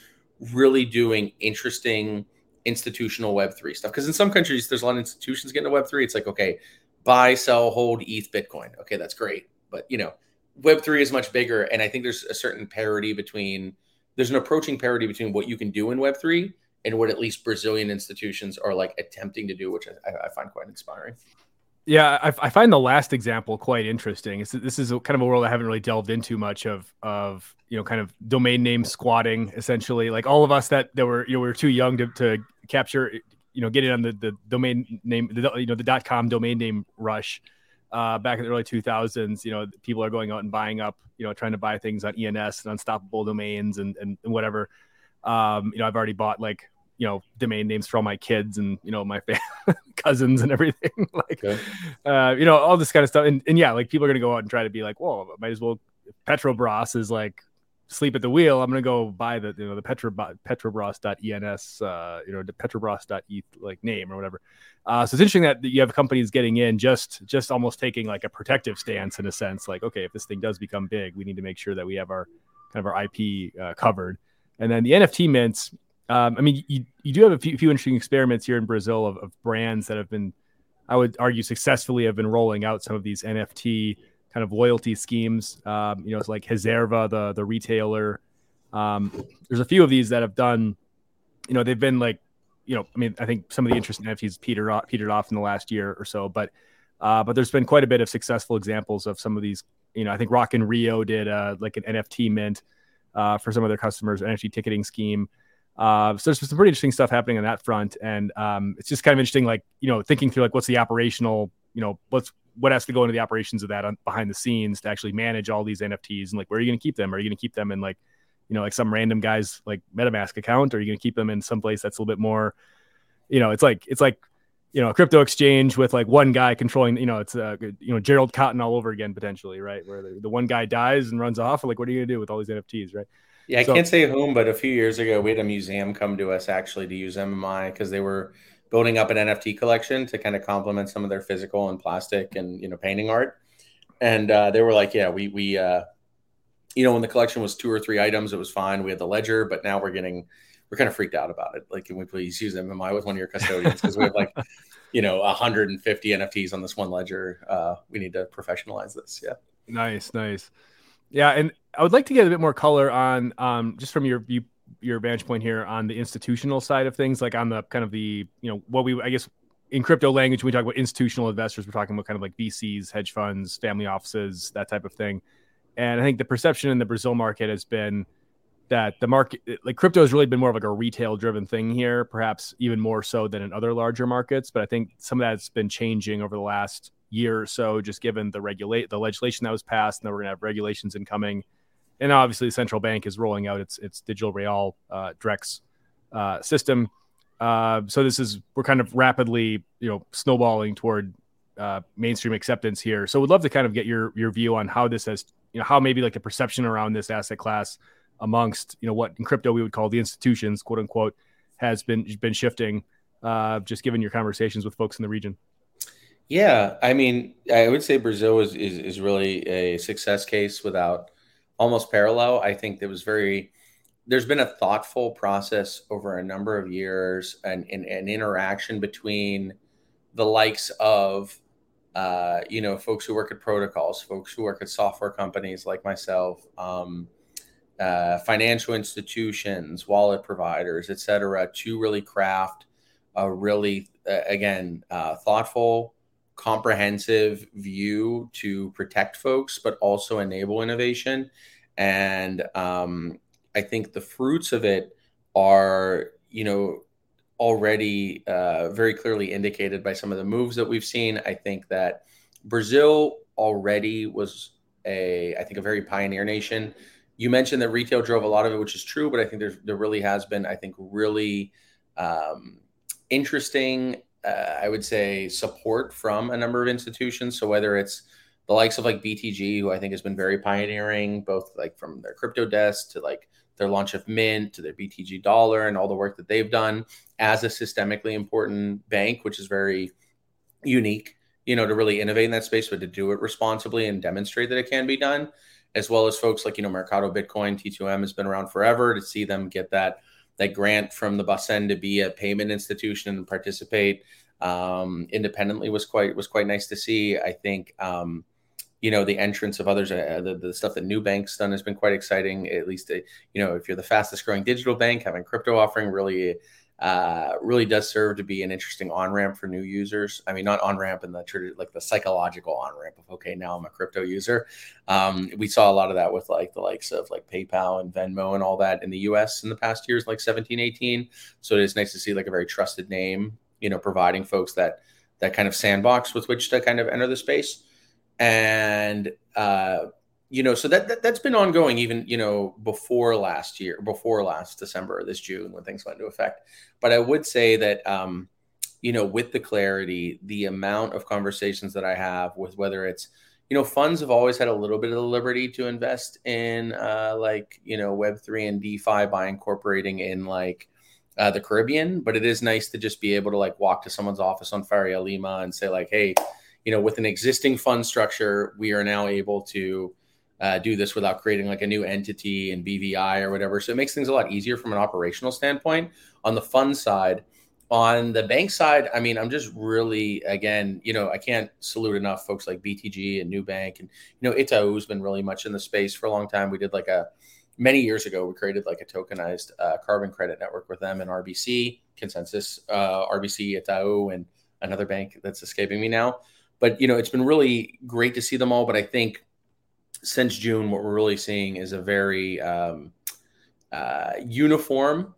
really doing interesting institutional Web3 stuff. Because in some countries, there's a lot of institutions getting to Web3. It's like, okay, buy, sell, hold, ETH, Bitcoin. Okay, that's great. But, you know, Web3 is much bigger. And I think there's a certain parity between, there's an approaching parity between what you can do in Web3 and what at least Brazilian institutions are like attempting to do, which I, I find quite inspiring. Yeah, I, I, find the last example quite interesting. It's, this is a, kind of a world I haven't really delved into much of. Of you know, kind of domain name squatting, essentially. Like all of us that that were you know we were too young to, to capture, you know, get in on the, the domain name, the, you know, the dot com domain name rush uh, back in the early 2000s. You know, people are going out and buying up, you know, trying to buy things on ENS and Unstoppable Domains and and, and whatever. Um, you know, I've already bought like you know domain names for all my kids and you know my [LAUGHS] cousins and everything [LAUGHS] like okay. uh, you know all this kind of stuff. And, and yeah like people are gonna go out and try to be like well might as well petrobras is like sleep at the wheel i'm gonna go buy the you know the Petro, petrobras.ens uh you know the petrobras.eth like name or whatever. Uh so it's interesting that you have companies getting in just just almost taking like a protective stance in a sense like okay if this thing does become big we need to make sure that we have our kind of our ip uh, covered. And then the nft mints um, I mean, you, you do have a few, few interesting experiments here in Brazil of, of, brands that have been, I would argue, successfully have been rolling out some of these NFT kind of loyalty schemes. Um, you know, it's like Reserva, the the retailer. Um, there's a few of these that have done. You know, they've been like, you know, I mean, I think some of the interesting NFTs petered off, petered off in the last year or so, but uh, but there's been quite a bit of successful examples of some of these. You know, I think Rock in Rio did uh, like an NFT mint uh, for some of their customers, NFT ticketing scheme. Uh, so there's some pretty interesting stuff happening on that front, and um, it's just kind of interesting, like you know, thinking through like what's the operational, you know, what's what has to go into the operations of that on, behind the scenes to actually manage all these NFTs, and like where are you going to keep them? Are you going to keep them in like, you know, like some random guy's like MetaMask account, or are you going to keep them in some place that's a little bit more, you know, it's like it's like you know a crypto exchange with like one guy controlling you know it's uh, you know Gerald Cotten all over again potentially right? Where the, the one guy dies and runs off like what are you gonna do with all these nfts right yeah i so, can't say whom but a few years ago we had a museum come to us actually to use mmi because they were building up an nft collection to kind of complement some of their physical and plastic and you know painting art and uh, they were like yeah we we uh, you know when the collection was two or three items it was fine we had the ledger but now we're getting we're kind of freaked out about it. Like, can we please use MMI with one of your custodians? Because we have like, you know, 150 NFTs on this one ledger. Uh, we need to professionalize this. Yeah. Nice, nice. Yeah, and I would like to get a bit more color on, um, just from your view, your vantage point here on the institutional side of things, like on the kind of the, you know, what we, I guess, in crypto language, when we talk about institutional investors, we're talking about kind of like VCs, hedge funds, family offices, that type of thing. And I think the perception in the Brazil market has been that the market like crypto has really been more of like a retail driven thing here perhaps even more so than in other larger markets but i think some of that's been changing over the last year or so just given the regulate the legislation that was passed and then we're going to have regulations incoming and obviously the central bank is rolling out its its digital real uh, drex uh, system uh, so this is we're kind of rapidly you know snowballing toward uh, mainstream acceptance here so we'd love to kind of get your your view on how this has you know how maybe like the perception around this asset class amongst you know what in crypto we would call the institutions, quote unquote, has been been shifting. Uh, just given your conversations with folks in the region. Yeah, I mean, I would say Brazil is, is, is really a success case without almost parallel. I think there was very there's been a thoughtful process over a number of years and an interaction between the likes of uh, you know folks who work at protocols, folks who work at software companies like myself, um, uh, financial institutions, wallet providers, et cetera, to really craft a really, uh, again, uh, thoughtful, comprehensive view to protect folks, but also enable innovation. And um, I think the fruits of it are, you know, already uh, very clearly indicated by some of the moves that we've seen. I think that Brazil already was a, I think, a very pioneer nation you mentioned that retail drove a lot of it, which is true, but I think there really has been, I think, really um, interesting, uh, I would say, support from a number of institutions. So whether it's the likes of like BTG, who I think has been very pioneering, both like from their crypto desk to like their launch of Mint to their BTG dollar and all the work that they've done as a systemically important bank, which is very unique, you know, to really innovate in that space, but to do it responsibly and demonstrate that it can be done as well as folks like you know Mercado Bitcoin, T2M has been around forever. To see them get that that grant from the Bacen to be a payment institution and participate um, independently was quite was quite nice to see. I think um, you know the entrance of others, uh, the, the stuff that Nubank's done has been quite exciting. At least uh, you know if you're the fastest growing digital bank, having crypto offering really uh, really does serve to be an interesting on ramp for new users. I mean, not on ramp in the like the psychological on ramp of okay, now I'm a crypto user. Um, we saw a lot of that with like the likes of like PayPal and Venmo and all that in the U.S. in the past years, like 17, 18. So it is nice to see like a very trusted name, you know, providing folks that that kind of sandbox with which to kind of enter the space. And uh, you know, so that, that has been ongoing even you know before last year, before last December, this June when things went into effect. But I would say that um, you know, with the clarity, the amount of conversations that I have with whether it's you know, funds have always had a little bit of the liberty to invest in uh, like you know Web three and DeFi by incorporating in like uh, the Caribbean, but it is nice to just be able to like walk to someone's office on Faria Lima and say like, hey, you know, with an existing fund structure, we are now able to uh, do this without creating like a new entity and BVI or whatever. So it makes things a lot easier from an operational standpoint. On the fund side, on the bank side, I mean, I'm just really, again, you know, I can't salute enough folks like BTG and Nubank. And, you know, Itaú's been really much in the space for a long time. We did like a, many years ago, we created like a tokenized uh, carbon credit network with them and RBC, Consensys, uh, RBC, Itaú, and another bank that's escaping me now. But, you know, it's been really great to see them all. But I think, since June, what we're really seeing is a very um, uh, uniform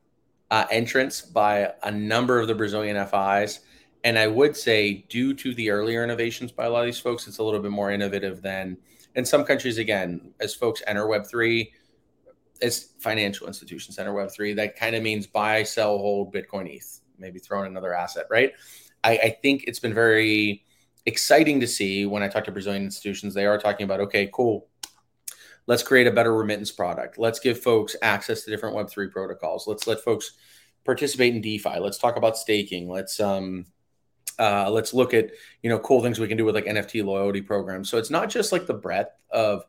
uh, entrance by a number of the Brazilian FIs. And I would say, due to the earlier innovations by a lot of these folks, it's a little bit more innovative than in some countries. Again, as folks enter Web3, as financial institutions enter Web3, that kind of means buy, sell, hold Bitcoin, ETH, maybe throw in another asset, right? I, I think it's been very exciting to see when I talk to Brazilian institutions, they are talking about, okay, cool. Let's create a better remittance product. Let's give folks access to different Web3 protocols. Let's let folks participate in DeFi. Let's talk about staking. Let's um, uh, let's look at you know cool things we can do with like NFT loyalty programs. So it's not just like the breadth of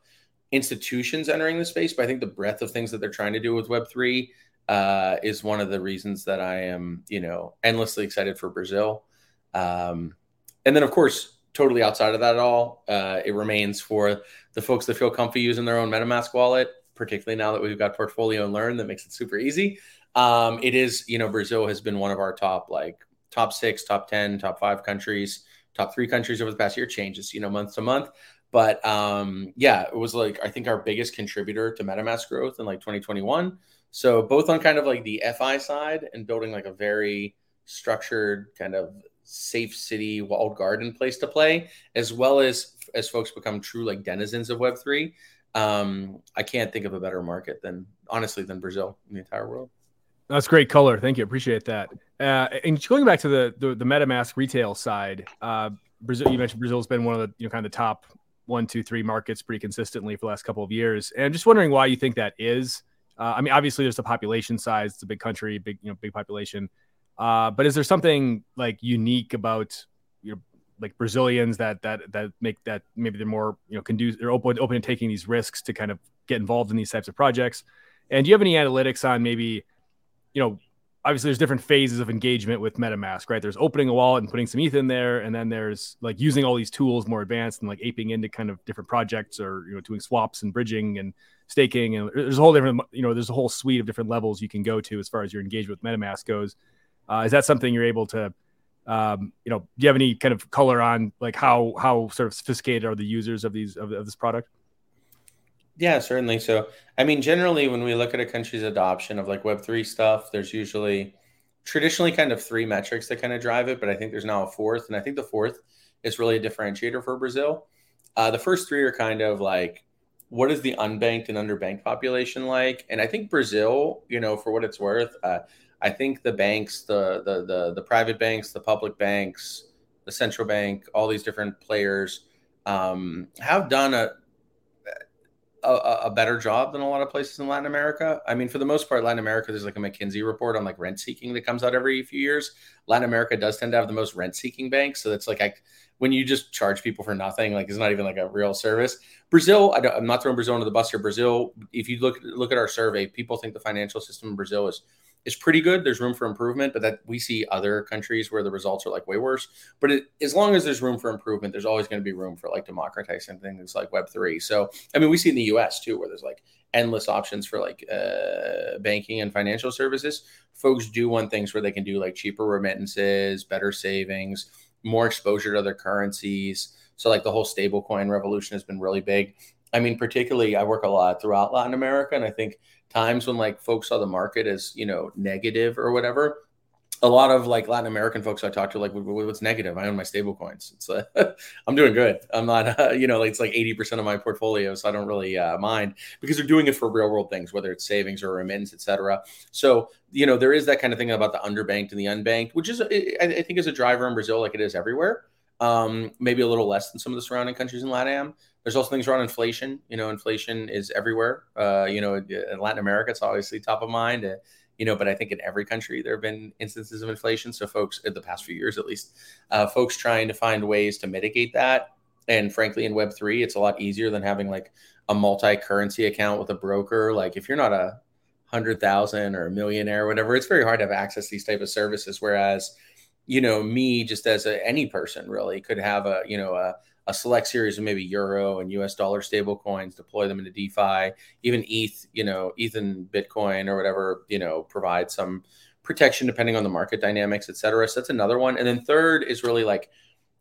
institutions entering the space, but I think the breadth of things that they're trying to do with Web three uh, is one of the reasons that I am you know endlessly excited for Brazil. Um, and then, of course, totally outside of that at all, uh, it remains for the folks that feel comfy using their own MetaMask wallet, particularly now that we've got Portfolio and Learn that makes it super easy. Um, it is, you know, Brazil has been one of our top, like, top six, top 10, top five countries, top three countries over the past year changes, you know, month to month. But um, yeah, it was like, I think our biggest contributor to MetaMask growth in like 2021. So both on kind of like the FI side and building like a very structured kind of safe city walled garden place to play as well as as folks become true like denizens of web3 um i can't think of a better market than honestly than brazil in the entire world. That's great color. Thank you. Appreciate that. Uh and going back to the the, the metamask retail side uh brazil you mentioned brazil's been one of the you know kind of the top one two three markets pretty consistently for the last couple of years. And just wondering why you think that is. Uh, i mean obviously there's the population size. It's a big country big you know big population uh, but is there something like unique about you know like Brazilians that that that make that maybe they're more you know conducive they're open open to taking these risks to kind of get involved in these types of projects? And do you have any analytics on maybe you know obviously there's different phases of engagement with MetaMask, right? There's opening a wallet and putting some ETH in there, and then there's like using all these tools more advanced and like aping into kind of different projects or you know doing swaps and bridging and staking and there's a whole different you know there's a whole suite of different levels you can go to as far as your engagement with MetaMask goes. Uh, is that something you're able to, um, you know, do you have any kind of color on like how how sort of sophisticated are the users of these of, of this product? Yeah, certainly. So, I mean, generally, when we look at a country's adoption of like Web three stuff, there's usually traditionally kind of three metrics that kind of drive it, but I think there's now a fourth, and I think the fourth is really a differentiator for Brazil. Uh, the first three are kind of like what is the unbanked and underbanked population like, and I think Brazil, you know, for what it's worth. Uh, I think the banks, the, the the the private banks, the public banks, the central bank, all these different players um, have done a, a, a better job than a lot of places in Latin America. I mean, for the most part, Latin America, there's like a McKinsey report on like rent seeking that comes out every few years. Latin America does tend to have the most rent seeking banks, so that's like I, when you just charge people for nothing, like it's not even like a real service. Brazil, I am not throwing Brazil under the bus here. Brazil, if you look look at our survey, people think the financial system in Brazil is is pretty good. There's room for improvement, but that we see other countries where the results are like way worse. But it, as long as there's room for improvement, there's always going to be room for like democratizing things like Web three. So I mean, we see in the U.S. too, where there's like endless options for like uh, banking and financial services. Folks do want things where they can do like cheaper remittances, better savings, more exposure to other currencies. So like the whole stablecoin revolution has been really big. I mean, particularly I work a lot throughout Latin America, and I think times when like folks saw the market as you know negative or whatever a lot of like Latin American folks I talk to, like, what's negative? I own my stable coins. It's uh, [LAUGHS] I'm doing good. I'm not, uh, [LAUGHS] you know, like it's like 80% of my portfolio. So I don't really uh, mind because they're doing it for real world things, whether it's savings or remittance, etc. So, you know, there is that kind of thing about the underbanked and the unbanked, which is, I think is a driver in Brazil, like it is everywhere. Um, maybe a little less than some of the surrounding countries in LATAM. There's also things around inflation. You know, inflation is everywhere. Uh, you know, in Latin America, it's obviously top of mind. You know, but I think in every country there have been instances of inflation. So folks, in the past few years at least, uh, folks trying to find ways to mitigate that. And frankly, in Web three, it's a lot easier than having like a multi-currency account with a broker. Like if you're not a hundred thousand or a millionaire or whatever, it's very hard to have access to these type of services. Whereas, you know, me just as a, any person really could have a you know a a select series of maybe euro and US dollar stable coins, deploy them into DeFi, even ETH, you know, ETH and Bitcoin or whatever, you know, provide some protection depending on the market dynamics, et cetera. So that's another one. And then third is really like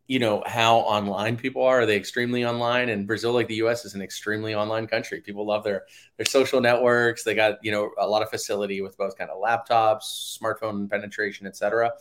you know how online people are. Are they extremely online? And Brazil, like the U.S., is an extremely online country. People love their their social networks. They got you know a lot of facility with both kind of laptops, smartphone penetration, etc.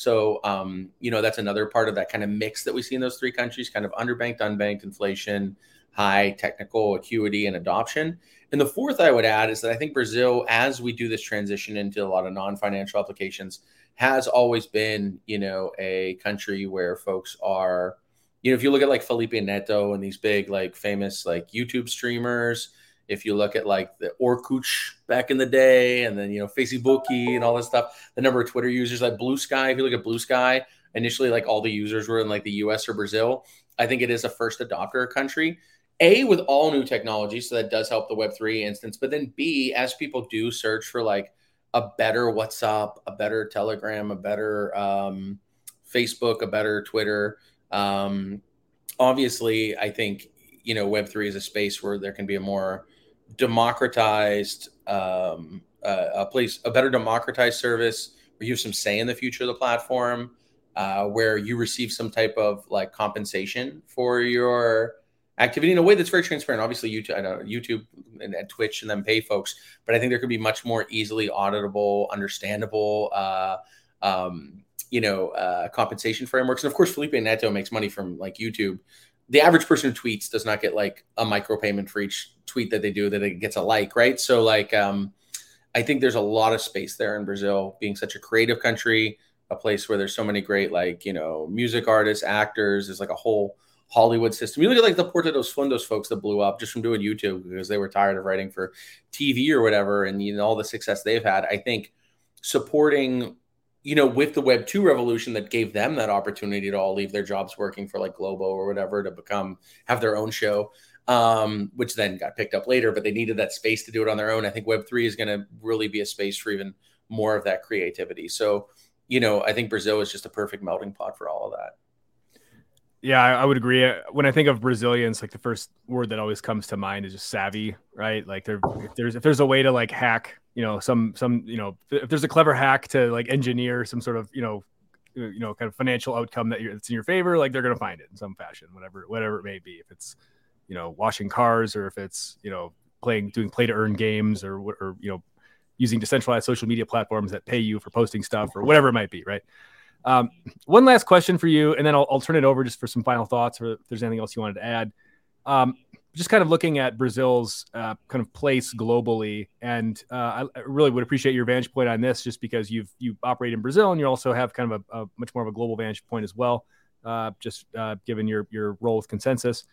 So um, you know that's another part of that kind of mix that we see in those three countries: kind of underbanked, unbanked, inflation, high technical acuity and adoption. And the fourth I would add is that I think Brazil, as we do this transition into a lot of non-financial applications has always been, you know, a country where folks are, you know, if you look at like Felipe Neto and these big, like famous, like YouTube streamers, if you look at like the Orkut back in the day, and then you know Facebook and all this stuff, the number of Twitter users like Blue Sky. If you look at Blue Sky, initially like all the users were in like the U.S. or Brazil. I think it is a first adopter country. A with all new technology, so that does help the Web three instance. But then B, as people do search for like a better WhatsApp, a better Telegram, a better um, Facebook, a better Twitter. Um, obviously, I think you know Web three is a space where there can be a more democratized um, uh, a place, a better democratized service where you have some say in the future of the platform, uh, where you receive some type of like compensation for your activity in a way that's very transparent. Obviously, YouTube, know YouTube and, and Twitch and then pay folks, but I think there could be much more easily auditable, understandable, uh, um, you know, uh, compensation frameworks. And of course, Felipe Neto makes money from like YouTube. The average person who tweets does not get like a micropayment for each tweet that they do that it gets a like, right? So like, um, I think there's a lot of space there in Brazil, being such a creative country, a place where there's so many great like you know music artists, actors. There's like a whole Hollywood system. You look at like the Porta dos Fundos folks that blew up just from doing YouTube because they were tired of writing for TV or whatever, and you know all the success they've had. I think supporting, you know, with the Web two revolution that gave them that opportunity to all leave their jobs working for like Globo or whatever to become have their own show, um, which then got picked up later. But they needed that space to do it on their own. I think Web three is going to really be a space for even more of that creativity. So, you know, I think Brazil is just a perfect melting pot for all of that. Yeah, I, would agree. When I think of Brazilians, like the first word that always comes to mind is just savvy, right? Like there, if there's if there's a way to like hack, you know, some some you know, if there's a clever hack to like engineer some sort of you know, uh, you know, kind of financial outcome that you're it's in your favor, like they're gonna find it in some fashion, whatever whatever it may be. If it's you know washing cars or if it's you know playing doing play to earn games or or you know using decentralized social media platforms that pay you for posting stuff or whatever it might be, right? Um, one last question for you, and then I'll, I'll, turn it over just for some final thoughts, or if there's anything else you wanted to add. Um, just kind of looking at Brazil's uh, kind of place globally, and uh, I really would appreciate your vantage point on this, just because you've you operate in Brazil and you also have kind of a, a much more of a global vantage point as well, uh, just uh, given your your role with Consensys.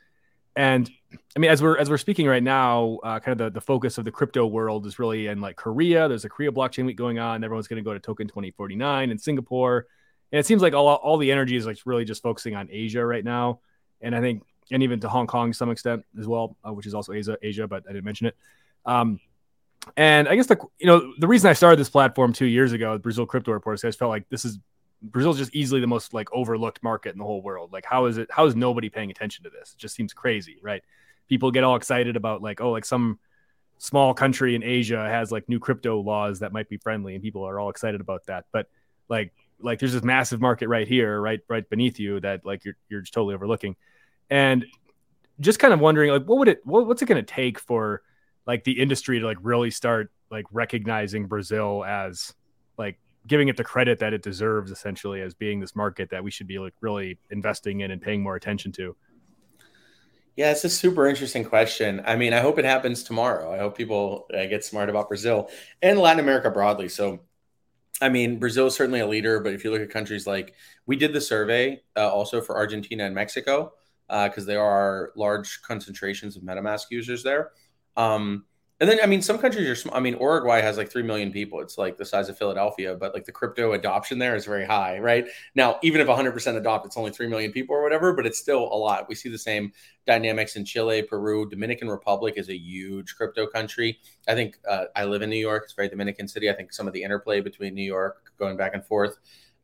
And I mean, as we're as we're speaking right now, uh, kind of the, the focus of the crypto world is really in like Korea. There's a Korea blockchain week going on. Everyone's going to go to Token 2049 in Singapore and it seems like all, all the energy is like really just focusing on Asia right now. And I think, and even to Hong Kong to some extent as well, uh, which is also Asia, Asia, but I didn't mention it. Um, and I guess the you know the reason I started this platform two years ago, Brazil Crypto Reports, I just felt like this is Brazil's just easily the most like overlooked market in the whole world. Like, how is it? How is nobody paying attention to this? It just seems crazy, right? People get all excited about like, oh, like some small country in Asia has like new crypto laws that might be friendly, and people are all excited about that. But like like there's this massive market right here, right, right beneath you that like you're you're just totally overlooking, and just kind of wondering like what would it what, what's it going to take for like the industry to like really start like recognizing Brazil as like giving it the credit that it deserves essentially as being this market that we should be like really investing in and paying more attention to. Yeah, it's a super interesting question. I mean, I hope it happens tomorrow. I hope people uh, get smart about Brazil and Latin America broadly. So I mean, Brazil is certainly a leader, but if you look at countries like we did the survey uh, also for Argentina and Mexico because uh, there are large concentrations of MetaMask users there. Um, and then, I mean, some countries are, sm- I mean, Uruguay has like 3 million people. It's like the size of Philadelphia, but like the crypto adoption there is very high, right? Now, even if 100% adopt, it's only 3 million people or whatever, but it's still a lot. We see the same dynamics in Chile, Peru, Dominican Republic is a huge crypto country. I think uh, I live in New York. It's very Dominican city. I think some of the interplay between New York going back and forth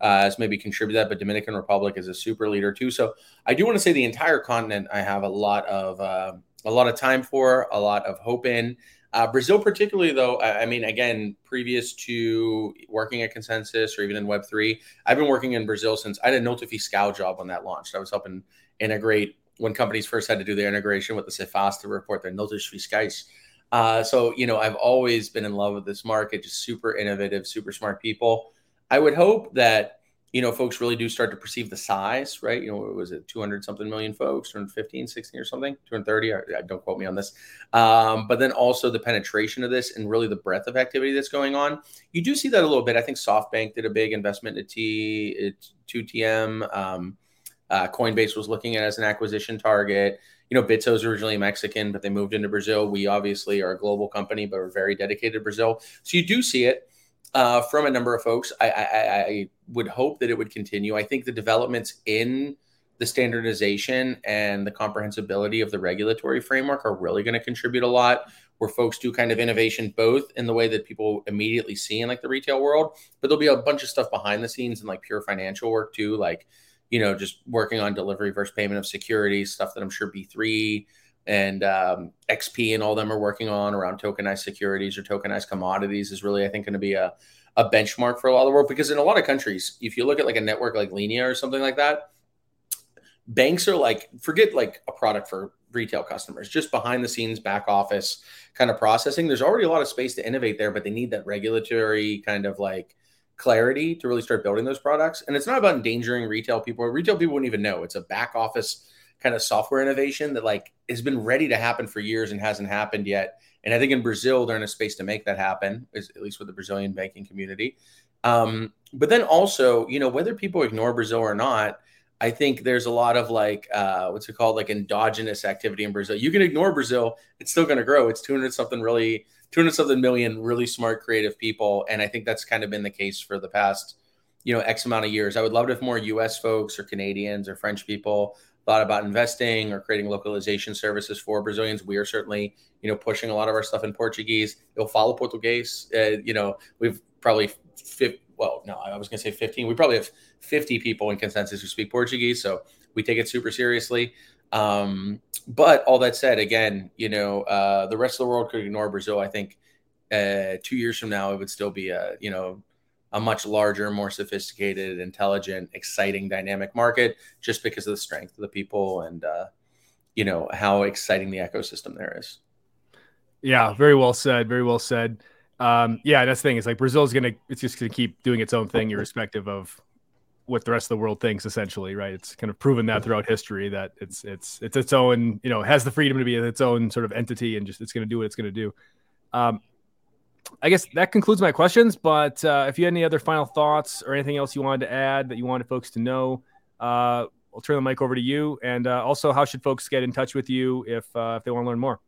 uh, has maybe contributed that, but Dominican Republic is a super leader too. So I do want to say the entire continent, I have a lot of, uh, a lot of time for, a lot of hope in. Uh, Brazil, particularly though, I, I, mean, again, previous to working at Consensys or even in Web three, I've been working in Brazil since I had a Nota Fiscal job when that launched. I was helping integrate when companies first had to do their integration with the SEFAZ to report their notas fiscais. Uh, so you know, I've always been in love with this market, just super innovative, super smart people. I would hope that you know, folks really do start to perceive the size, right? You know, was it 200 something million folks, 215, 16 or something, 230? I, I don't quote me on this. Um, but then also the penetration of this and really the breadth of activity that's going on. You do see that a little bit. I think SoftBank did a big investment in T, 2TM. Um, uh, Coinbase was looking at as an acquisition target. You know, Bitso is originally Mexican, but they moved into Brazil. We obviously are a global company, but we're very dedicated to Brazil. So you do see it uh, from a number of folks. I, I, I, would hope that it would continue. I think the developments in the standardization and the comprehensibility of the regulatory framework are really going to contribute a lot. Where folks do kind of innovation both in the way that people immediately see in like the retail world, but there'll be a bunch of stuff behind the scenes and like pure financial work too, like you know just working on delivery versus payment of securities stuff that I'm sure B3 and um, XP and all them are working on around tokenized securities or tokenized commodities is really, I think, going to be a, a benchmark for a lot of the world. Because in a lot of countries, if you look at like a network like Linea or something like that, banks are like, forget like a product for retail customers, just behind the scenes, back office kind of processing. There's already a lot of space to innovate there, but they need that regulatory kind of like clarity to really start building those products. And it's not about endangering retail people. Retail people wouldn't even know. It's a back office kind of software innovation that like has been ready to happen for years and hasn't happened yet. And I think in Brazil they're in a space to make that happen, at least with the Brazilian banking community. Um, but then also, you know, whether people ignore Brazil or not, I think there's a lot of like uh, what's it called, like endogenous activity in Brazil. You can ignore Brazil; it's still going to grow. It's 200 something really, 200 something million really smart, creative people, and I think that's kind of been the case for the past, you know, X amount of years. I would love it if more U.S. folks or Canadians or French people thought about investing or creating localization services for Brazilians. We are certainly, you know, pushing a lot of our stuff in Portuguese. You'll follow Portuguese. Uh, you know, we've probably, fi- well, no, I was going to say 15. We probably have 50 people in Consensys who speak Portuguese. So we take it super seriously. Um, but all that said, again, you know, uh, the rest of the world could ignore Brazil. I think uh, two years from now, it would still be a, you know, a much larger, more sophisticated, intelligent, exciting, dynamic market just because of the strength of the people and uh, you know how exciting the ecosystem there is. Yeah, very well said. Very well said. Um, yeah, that's the thing. It's like Brazil is gonna it's just gonna keep doing its own thing, irrespective of what the rest of the world thinks. Essentially, right? It's kind of proven that throughout history that it's it's it's its own. You know, has the freedom to be its own sort of entity, and just it's gonna do what it's gonna do. Um, I guess that concludes my questions. But uh, if you had any other final thoughts or anything else you wanted to add that you wanted folks to know, uh, I'll turn the mic over to you. And uh, also, how should folks get in touch with you if uh, if they want to learn more?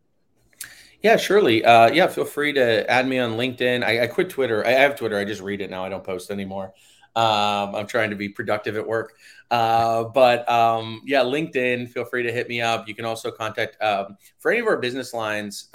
Yeah, surely. Uh, yeah, feel free to add me on LinkedIn. I, I, quit Twitter. I have Twitter. I just read it now. I don't post anymore. Um, I'm trying to be productive at work. Uh, but um, yeah, LinkedIn. Feel free to hit me up. You can also contact um, for any of our business lines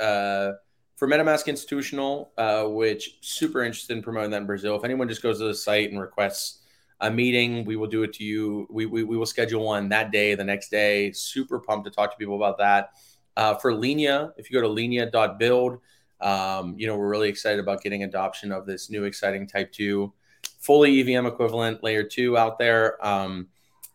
for MetaMask Institutional, uh, which super interested in promoting that in Brazil. If anyone just goes to the site and requests a meeting, we will do it to you. We, we, we will schedule one that day, the next day. Super pumped to talk to people about that. Uh, for Linea, if you go to linea.build, um, you know, we're really excited about getting adoption of this new exciting type two, fully EVM equivalent layer two out there. Um,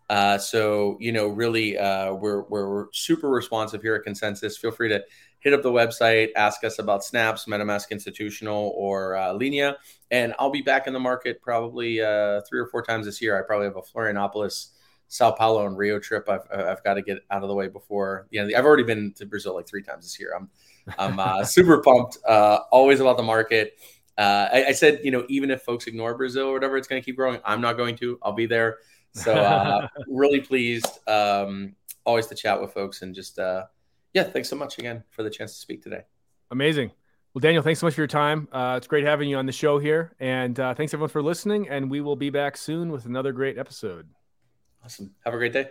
uh, so, you know, really, uh, we're, we're, we're super responsive here at Consensys. Feel free to hit up the website, ask us about Snaps, MetaMask Institutional, or uh, Linea, and I'll be back in the market probably uh, three or four times this year. I probably have a Florianopolis, Sao Paulo, and Rio trip. I've, I've got to get out of the way before. You know, I've already been to Brazil like three times this year. I'm I'm uh, [LAUGHS] super pumped. Uh, always about the market. Uh, I, I, said, you know, even if folks ignore Brazil or whatever, it's going to keep growing. I'm not going to. I'll be there. So uh, [LAUGHS] really pleased. Um, always to chat with folks and just yeah, thanks so much again for the chance to speak today. Amazing. Well, Daniel, thanks so much for your time. Uh, it's great having you on the show here. And uh, thanks everyone for listening. And we will be back soon with another great episode. Awesome. Have a great day.